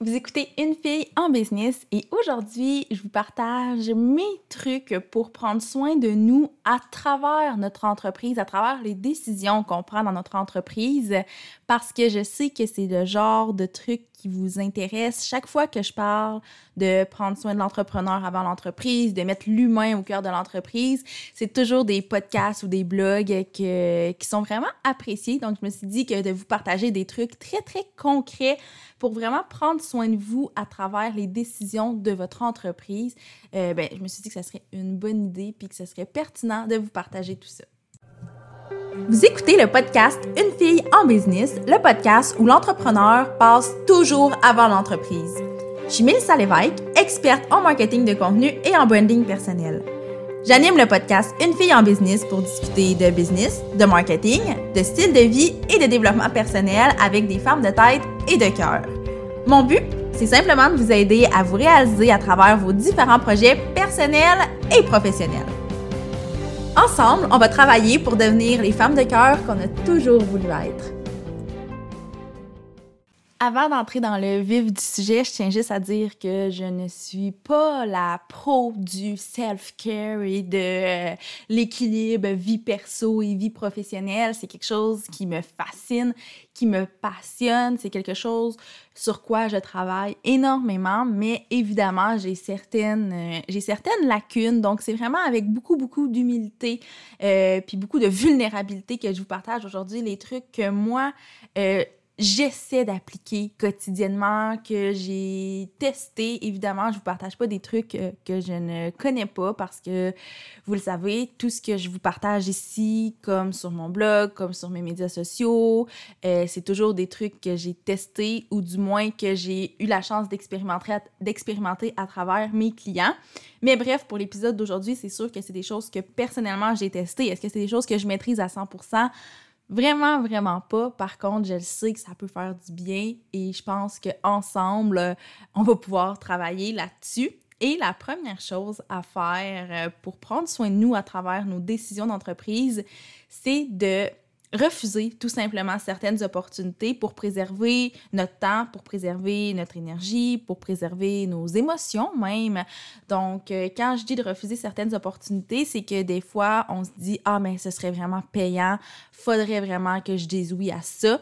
Vous écoutez Une fille en business et aujourd'hui, je vous partage mes trucs pour prendre soin de nous à travers notre entreprise, à travers les décisions qu'on prend dans notre entreprise, parce que je sais que c'est le genre de trucs qui vous intéresse. Chaque fois que je parle de prendre soin de l'entrepreneur avant l'entreprise, de mettre l'humain au cœur de l'entreprise, c'est toujours des podcasts ou des blogs qui sont vraiment appréciés. Donc, je me suis dit que de vous partager des trucs très, très concrets pour vraiment prendre soin de vous à travers les décisions de votre entreprise, euh, ben, je me suis dit que ça serait une bonne idée puis que ce serait pertinent de vous partager tout ça. Vous écoutez le podcast Une fille en business, le podcast où l'entrepreneur passe toujours avant l'entreprise. Je suis Mélissa Lévesque, experte en marketing de contenu et en branding personnel. J'anime le podcast Une fille en business pour discuter de business, de marketing, de style de vie et de développement personnel avec des femmes de tête et de cœur. Mon but, c'est simplement de vous aider à vous réaliser à travers vos différents projets personnels et professionnels. Ensemble, on va travailler pour devenir les femmes de cœur qu'on a toujours voulu être. Avant d'entrer dans le vif du sujet, je tiens juste à dire que je ne suis pas la pro du self-care et de euh, l'équilibre vie perso et vie professionnelle. C'est quelque chose qui me fascine, qui me passionne. C'est quelque chose sur quoi je travaille énormément, mais évidemment, j'ai certaines, euh, certaines lacunes. Donc, c'est vraiment avec beaucoup, beaucoup d'humilité euh, puis beaucoup de vulnérabilité que je vous partage aujourd'hui les trucs que moi, j'essaie d'appliquer quotidiennement, que j'ai testé. Évidemment, je vous partage pas des trucs euh, que, je ne connais pas parce que, vous le savez, tout ce que je vous partage ici, comme sur mon blog, comme sur mes médias sociaux, euh, c'est toujours des trucs que j'ai testés ou du moins que j'ai eu la chance d'expérimenter à travers mes clients. Mais bref, pour l'épisode d'aujourd'hui, c'est sûr que c'est des choses que personnellement j'ai testées. Est-ce que c'est des choses que je maîtrise à 100%? Vraiment, vraiment pas. Par contre, je sais que ça peut faire du bien et je pense qu'ensemble, on va pouvoir travailler là-dessus. Et la première chose à faire euh, pour prendre soin de nous à travers nos décisions d'entreprise, c'est de refuser tout simplement certaines opportunités pour préserver notre temps, pour préserver notre énergie, pour préserver nos émotions même. Donc, euh, quand je dis de refuser certaines opportunités, c'est que des fois, on se dit, ah, mais ce serait vraiment payant, faudrait vraiment que je dise oui à ça.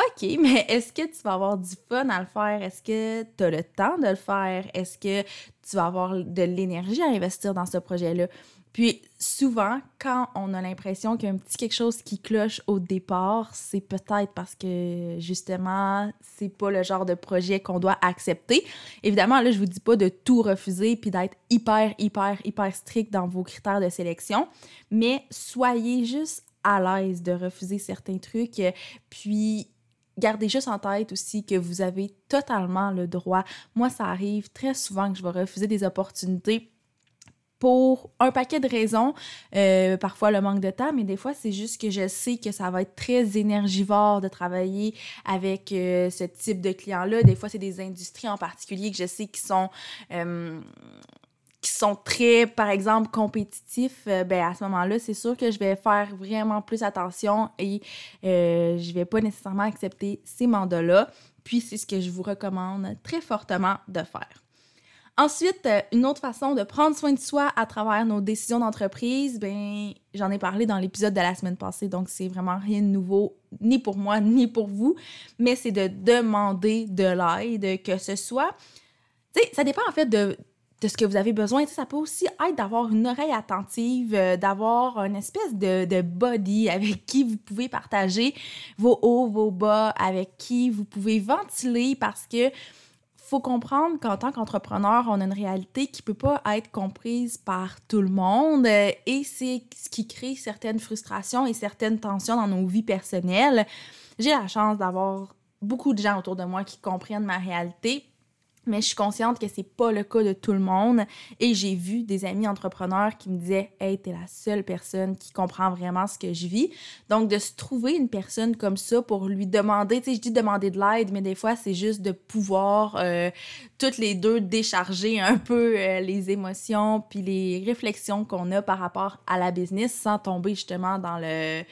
OK, mais est-ce que tu vas avoir du fun à le faire? Est-ce que tu as le temps de le faire? Est-ce que tu vas avoir de l'énergie à investir dans ce projet-là? Puis souvent, quand on a l'impression qu'il y a un petit quelque chose qui cloche au départ, c'est peut-être parce que justement, c'est pas le genre de projet qu'on doit accepter. Évidemment, là, je vous dis pas de tout refuser puis d'être hyper, hyper, hyper strict dans vos critères de sélection, mais soyez juste à l'aise de refuser certains trucs, puis gardez juste en tête aussi que vous avez totalement le droit. Moi, ça arrive très souvent que je vais refuser des opportunités pour un paquet de raisons. Euh, parfois le manque de temps, mais des fois, c'est juste que je sais que ça va être très énergivore de travailler avec euh, ce type de clients-là. Des fois, c'est des industries en particulier que je sais qui sont. Euh, qui sont très, par exemple, compétitifs, ben à ce moment-là, c'est sûr que je vais faire vraiment plus attention et je vais pas nécessairement accepter ces mandats-là. Puis c'est ce que je vous recommande très fortement de faire. Ensuite, euh, une autre façon de prendre soin de soi à travers nos décisions d'entreprise, ben j'en ai parlé dans l'épisode de la semaine passée, donc c'est vraiment rien de nouveau, ni pour moi, ni pour vous, mais c'est de demander de l'aide, que ce soit... Tu sais, ça dépend en fait de, de ce que vous avez besoin. ça peut aussi être d'avoir une oreille attentive, euh, d'avoir une espèce de, body avec qui vous pouvez partager vos hauts, vos bas, avec qui vous pouvez ventiler parce que faut comprendre qu'en tant qu'entrepreneur, on a une réalité qui peut pas être comprise par tout le monde euh, et c'est ce qui crée certaines frustrations et certaines tensions dans nos vies personnelles. J'ai la chance d'avoir beaucoup de gens autour de moi qui comprennent ma réalité mais je suis consciente que c'est pas le cas de tout le monde. Et j'ai vu des amis entrepreneurs qui me disaient Hey, t'es la seule personne qui comprend vraiment ce que je vis. Donc, de se trouver une personne comme ça pour lui demander, tu sais, je dis demander de l'aide, mais des fois, c'est juste de pouvoir euh, toutes les deux décharger un peu euh, les émotions puis les réflexions qu'on a par rapport à la business sans tomber justement dans le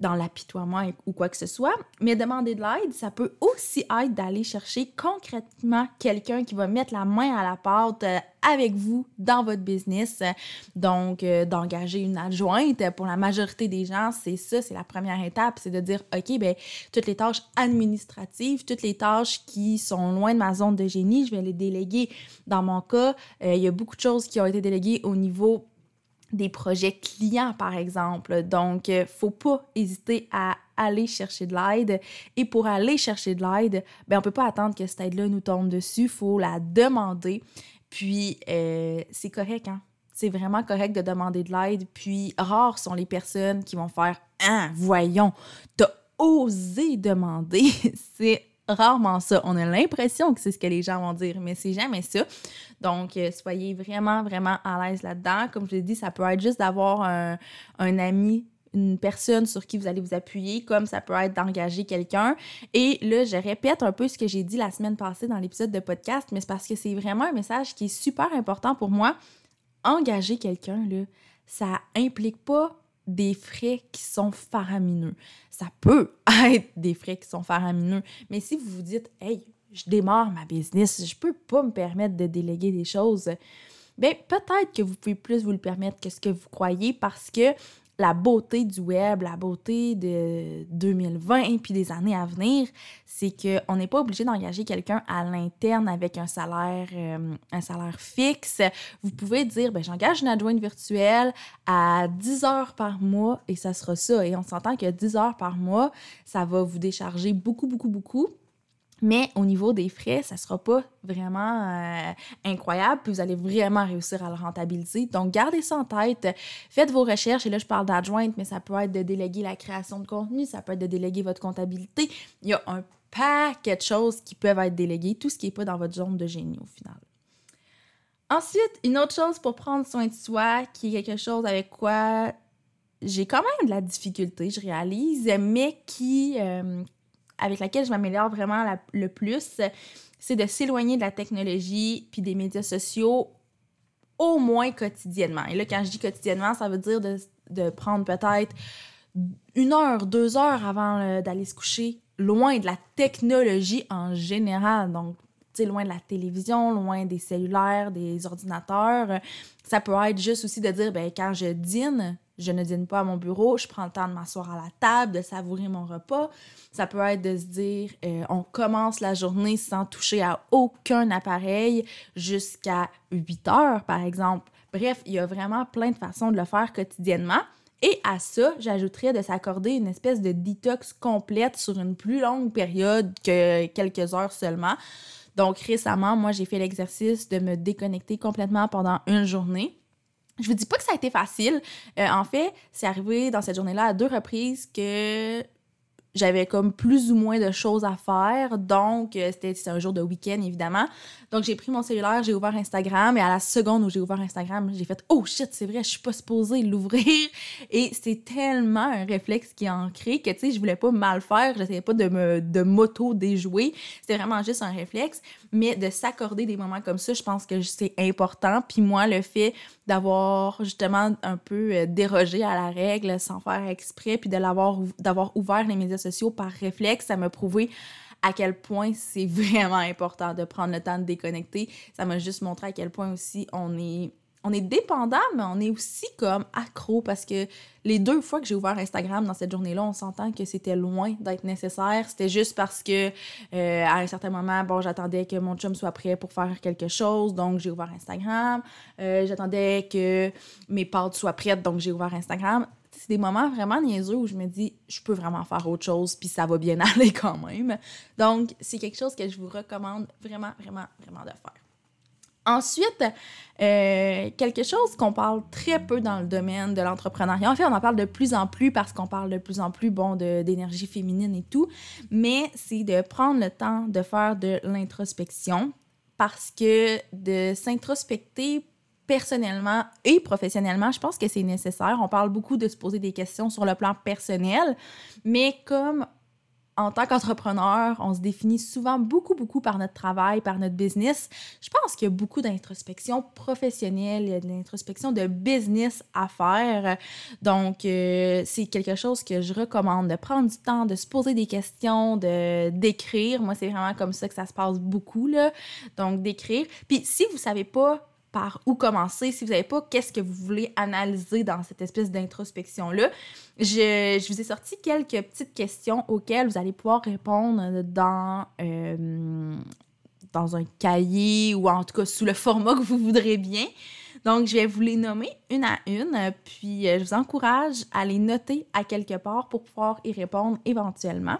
dans l'apitoiement ou quoi que ce soit. Mais demander de l'aide, ça peut aussi être d'aller chercher concrètement quelqu'un qui va mettre la main à la pâte euh, avec vous dans votre business. Donc, euh, d'engager une adjointe, pour la majorité des gens, c'est ça, c'est la première étape, c'est de dire, OK, ben toutes les tâches administratives, toutes les tâches qui sont loin de ma zone de génie, je vais les déléguer. Dans mon cas, euh, il y a beaucoup de choses qui ont été déléguées au niveau des projets clients, par exemple. Donc, euh, faut pas hésiter à aller chercher de l'aide. Et pour aller chercher de l'aide, ben, on peut pas attendre que cette aide-là nous tombe dessus. Faut la demander. Puis, euh, c'est correct, hein? C'est vraiment correct de demander de l'aide. Puis, rares sont les personnes qui vont faire « Ah, voyons, t'as osé demander. » C'est rarement ça. On a l'impression que c'est ce que les gens vont dire, mais c'est jamais ça. Donc, euh, soyez vraiment, vraiment à l'aise là-dedans. Comme je l'ai dit, ça peut être juste d'avoir un, ami une personne sur qui vous allez vous appuyer, comme ça peut être d'engager quelqu'un. Et là, je répète un peu ce que j'ai dit la semaine passée dans l'épisode de podcast, mais c'est parce que c'est vraiment un message qui est super important pour moi. Engager quelqu'un, là, ça implique pas des frais qui sont faramineux. Ça peut être des frais qui sont faramineux, mais si vous vous dites, hey, je démarre ma business, je peux pas me permettre de déléguer des choses, bien peut-être que vous pouvez plus vous le permettre que ce que vous croyez parce que la beauté du web, la beauté de 2020 puis des années à venir, c'est qu'on n'est pas obligé d'engager quelqu'un à l'interne avec un salaire, euh, un salaire fixe. Vous pouvez dire, ben, j'engage une adjointe virtuelle à 10 heures par mois et ça sera ça. Et on s'entend que 10 heures par mois, ça va vous décharger beaucoup, beaucoup, beaucoup. Mais au niveau des frais, ça ne sera pas vraiment euh, incroyable, puis vous allez vraiment réussir à le rentabiliser. Donc, gardez ça en tête. Faites vos recherches, et là, je parle d'adjointe, mais ça peut être de déléguer la création de contenu, ça peut être de déléguer votre comptabilité. Il y a un paquet de choses qui peuvent être déléguées, tout ce qui n'est pas dans votre zone de génie au final. Ensuite, une autre chose pour prendre soin de soi, qui est quelque chose avec quoi j'ai quand même de la difficulté, je réalise, mais qui, euh, avec laquelle je m'améliore vraiment le plus, c'est de s'éloigner de la technologie puis des médias sociaux au moins quotidiennement. Et là, quand je dis quotidiennement, ça veut dire de, prendre peut-être une heure, deux heures avant d'aller se coucher, loin de la technologie en général. Donc, loin de la télévision, loin des cellulaires, des ordinateurs. Ça peut être juste aussi de dire, ben quand je dîne, je ne dîne pas à mon bureau, je prends le temps de m'asseoir à la table, de savourer mon repas. Ça peut être de se dire, euh, on commence la journée sans toucher à aucun appareil jusqu'à 8 heures, par exemple. Bref, il y a vraiment plein de façons de le faire quotidiennement. Et à ça, j'ajouterais de s'accorder une espèce de détox complète sur une plus longue période que quelques heures seulement. Donc récemment, moi, j'ai fait l'exercice de me déconnecter complètement pendant une journée. Je vous dis pas que ça a été facile. Euh, en fait, c'est arrivé dans cette journée-là à deux reprises que j'avais comme plus ou moins de choses à faire. Donc, euh, c'était un jour de week-end, évidemment. Donc, j'ai pris mon cellulaire, j'ai ouvert Instagram et à la seconde où j'ai ouvert Instagram, j'ai fait Oh shit, c'est vrai, je suis pas supposée l'ouvrir. Et c'est tellement un réflexe qui est ancré que, tu sais, je voulais pas mal faire, j'essayais pas de me de m'auto-déjouer. C'était vraiment juste un réflexe. Mais de s'accorder des moments comme ça, je pense que c'est important. Puis moi, le fait d'avoir justement un peu euh, dérogé à la règle sans faire exprès, puis d'avoir ouvert les médias par réflexe, ça m'a prouvé à quel point c'est vraiment important de prendre le temps de déconnecter. Ça m'a juste montré à quel point aussi on est on est dépendant, mais on est aussi comme accro parce que les deux fois que j'ai ouvert Instagram dans cette journée-là, on s'entend que c'était loin d'être nécessaire. C'était juste parce que euh, à un certain moment, bon, j'attendais que mon chum soit prêt pour faire quelque chose, donc j'ai ouvert Instagram. Euh, j'attendais que mes pâtes soient prêtes, donc j'ai ouvert Instagram c'est des moments vraiment niaiseux où je me dis, je peux vraiment faire autre chose, puis ça va bien aller quand même. Donc, c'est quelque chose que je vous recommande vraiment, vraiment, vraiment de faire. Ensuite, euh, quelque chose qu'on parle très peu dans le domaine de l'entrepreneuriat. En fait, on en parle de plus en plus parce qu'on parle de plus en plus bon, d'énergie féminine et tout, mais c'est de prendre le temps de faire de l'introspection parce que de s'introspecter personnellement et professionnellement, je pense que c'est nécessaire. On parle beaucoup de se poser des questions sur le plan personnel, mais comme en tant qu'entrepreneur, on se définit souvent beaucoup, beaucoup par notre travail, par notre business. Je pense qu'il y a beaucoup d'introspection professionnelle, il y a de l'introspection de business à faire. Donc, euh, c'est quelque chose que je recommande, de prendre du temps, de se poser des questions, de d'écrire. Moi, c'est vraiment comme ça que ça se passe beaucoup, là. Donc, d'écrire. Puis, si vous savez pas par où commencer, si vous savez pas qu'est-ce que vous voulez analyser dans cette espèce d'introspection-là, je, je, vous ai sorti quelques petites questions auxquelles vous allez pouvoir répondre dans, euh, dans un cahier ou en tout cas sous le format que vous voudrez bien. Donc, je vais vous les nommer une à une, puis euh, je vous encourage à les noter à quelque part pour pouvoir y répondre éventuellement.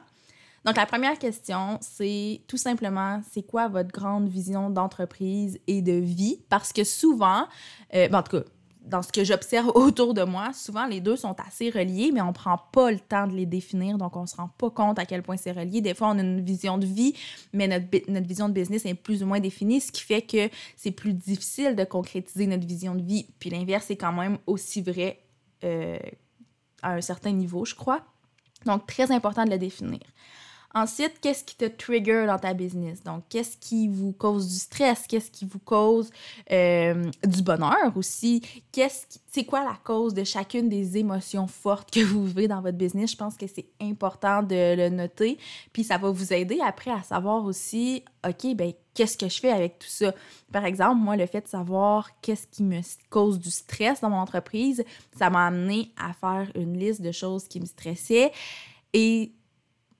Donc, la première question, c'est tout simplement, c'est quoi votre grande vision d'entreprise et de vie? Parce que souvent, euh, ben, en tout cas, dans ce que j'observe autour de moi, souvent les deux sont assez reliés, mais on prend pas le temps de les définir, donc on se rend pas compte à quel point c'est relié. Des fois, on a une vision de vie, mais notre, notre vision de business est plus ou moins définie, ce qui fait que c'est plus difficile de concrétiser notre vision de vie. Puis l'inverse est quand même aussi vrai euh, à un certain niveau, je crois. Donc, très important de le définir. Ensuite, qu'est-ce qui te trigger dans ta business? Donc, qu'est-ce qui vous cause du stress? Qu'est-ce qui vous cause euh, du bonheur aussi? Qu'est-ce c'est quoi la cause de chacune des émotions fortes que vous vivez dans votre business? Je pense que c'est important de le noter. Puis ça va vous aider après à savoir aussi, OK, ben qu'est-ce que je fais avec tout ça? Par exemple, moi, le fait de savoir qu'est-ce qui me cause du stress dans mon entreprise, ça m'a amené à faire une liste de choses qui me stressaient. Et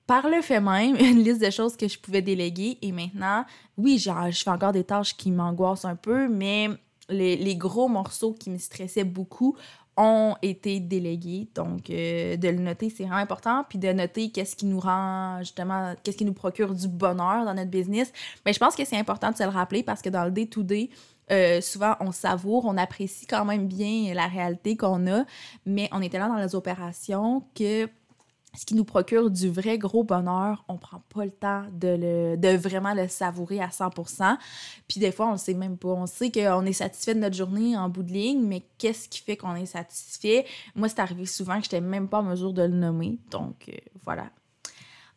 par le fait même, une liste de choses que je pouvais déléguer. Et maintenant, oui, genre, je fais encore des tâches qui m'angoissent un peu, mais les, gros morceaux qui me stressaient beaucoup ont été délégués. Donc, euh, de le noter, c'est vraiment important. Puis de noter qu'est-ce qui nous rend, justement, qu'est-ce qui nous procure du bonheur dans notre business. Mais je pense que c'est important de se le rappeler parce que dans le day-to-day, euh, souvent, on savoure, on apprécie quand même bien la réalité qu'on a, mais on était là dans les opérations que ce qui nous procure du vrai gros bonheur, on prend pas le temps de, le, de vraiment le savourer à 100%. Puis des fois, on le sait même pas. On sait qu'on est satisfait de notre journée en bout de ligne, mais qu'est-ce qui fait qu'on est satisfait? Moi, c'est arrivé souvent que j'étais même pas en mesure de le nommer. Donc, euh, voilà.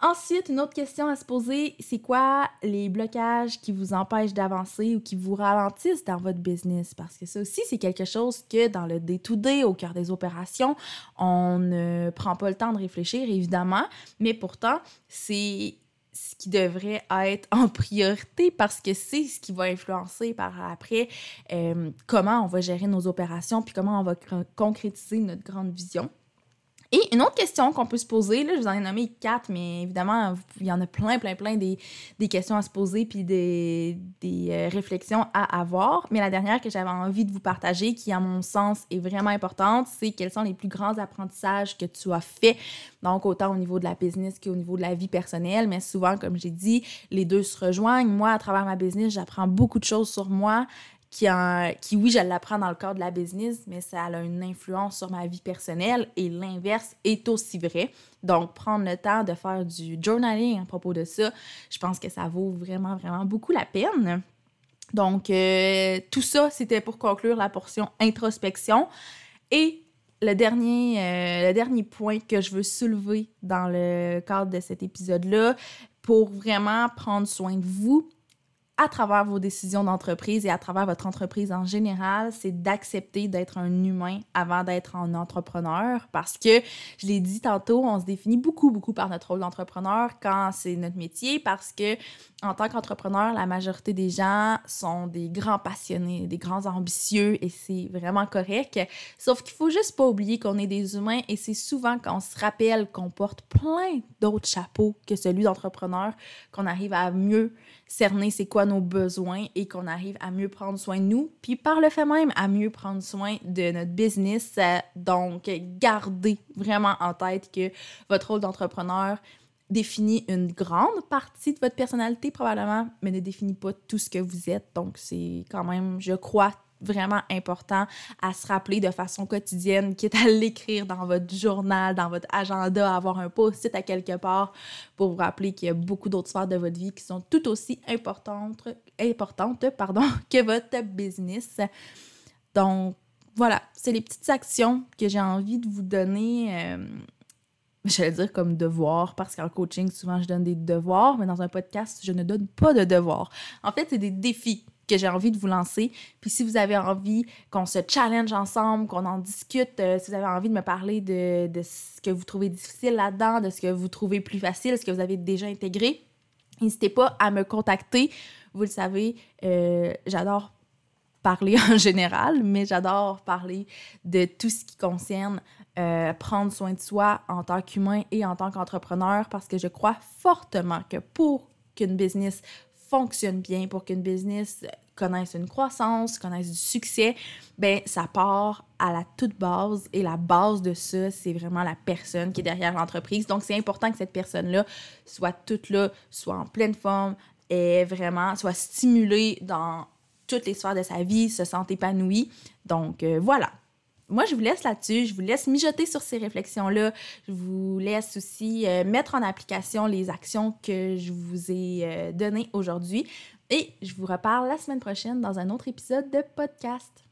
Ensuite, une autre question à se poser, c'est quoi les blocages qui vous empêchent d'avancer ou qui vous ralentissent dans votre business? Parce que ça aussi, c'est quelque chose que dans le day-to-day, au cœur des opérations, on ne prend pas le temps de réfléchir, évidemment, mais pourtant, c'est ce qui devrait être en priorité parce que c'est ce qui va influencer par après euh, comment on va gérer nos opérations puis comment on va concrétiser notre grande vision. Et une autre question qu'on peut se poser, là, je vous en ai nommé quatre, mais évidemment, il y en a plein, plein, plein des, des questions à se poser puis des, des euh, réflexions à avoir. Mais la dernière que j'avais envie de vous partager, qui à mon sens est vraiment importante, c'est quels sont les plus grands apprentissages que tu as fait. Donc, autant au niveau de la business qu'au niveau de la vie personnelle. Mais souvent, comme j'ai dit, les deux se rejoignent. Moi, à travers ma business, j'apprends beaucoup de choses sur moi qui, qui, oui, je l'apprends dans le cadre de la business, mais ça a une influence sur ma vie personnelle et l'inverse est aussi vrai. Donc, prendre le temps de faire du journaling à propos de ça, je pense que ça vaut vraiment, vraiment beaucoup la peine. Donc, euh, tout ça, c'était pour conclure la portion introspection. Et le dernier, euh, le dernier point que je veux soulever dans le cadre de cet épisode-là, pour vraiment prendre soin de vous, à travers vos décisions d'entreprise et à travers votre entreprise en général, c'est d'accepter d'être un humain avant d'être un entrepreneur parce que, je l'ai dit tantôt, on se définit beaucoup, beaucoup par notre rôle d'entrepreneur quand c'est notre métier parce que, en tant qu'entrepreneur, la majorité des gens sont des grands passionnés, des grands ambitieux et c'est vraiment correct. Sauf qu'il faut juste pas oublier qu'on est des humains et c'est souvent quand on se rappelle qu'on porte plein d'autres chapeaux que celui d'entrepreneur qu'on arrive à mieux cerner c'est quoi nos besoins et qu'on arrive à mieux prendre soin de nous, puis par le fait même à mieux prendre soin de notre business. Euh, donc, gardez vraiment en tête que votre rôle d'entrepreneur définit une grande partie de votre personnalité probablement, mais ne définit pas tout ce que vous êtes. Donc, c'est quand même, je crois, vraiment important à se rappeler de façon quotidienne, quitte à l'écrire dans votre journal, dans votre agenda, avoir un post-it à quelque part pour vous rappeler qu'il y a beaucoup d'autres sphères de votre vie qui sont tout aussi importantes, importantes pardon, que votre business. Donc, voilà, c'est les petites actions que j'ai envie de vous donner. Euh, j'allais dire comme devoir, parce qu'en coaching, souvent, je donne des devoirs, mais dans un podcast, je ne donne pas de devoirs. En fait, c'est des défis que j'ai envie de vous lancer. Puis si vous avez envie qu'on se challenge ensemble, qu'on en discute, euh, si vous avez envie de me parler de, ce que vous trouvez difficile là-dedans, de ce que vous trouvez plus facile, ce que vous avez déjà intégré, n'hésitez pas à me contacter. Vous le savez, euh, j'adore parler en général, mais j'adore parler de tout ce qui concerne euh, prendre soin de soi en tant qu'humain et en tant qu'entrepreneur parce que je crois fortement que pour qu'une business fonctionne bien, pour qu'une business connaisse une croissance, connaisse du succès, ben ça part à la toute base et la base de ça, c'est vraiment la personne qui est derrière l'entreprise. Donc c'est important que cette personne-là soit toute là, soit en pleine forme et vraiment soit stimulée dans toutes les sphères de sa vie, se sente épanouie. Donc euh, voilà, moi, je vous laisse là-dessus. Je vous laisse mijoter sur ces réflexions-là. Je vous laisse aussi euh, mettre en application les actions que je vous ai euh, données aujourd'hui. Et je vous reparle la semaine prochaine dans un autre épisode de podcast.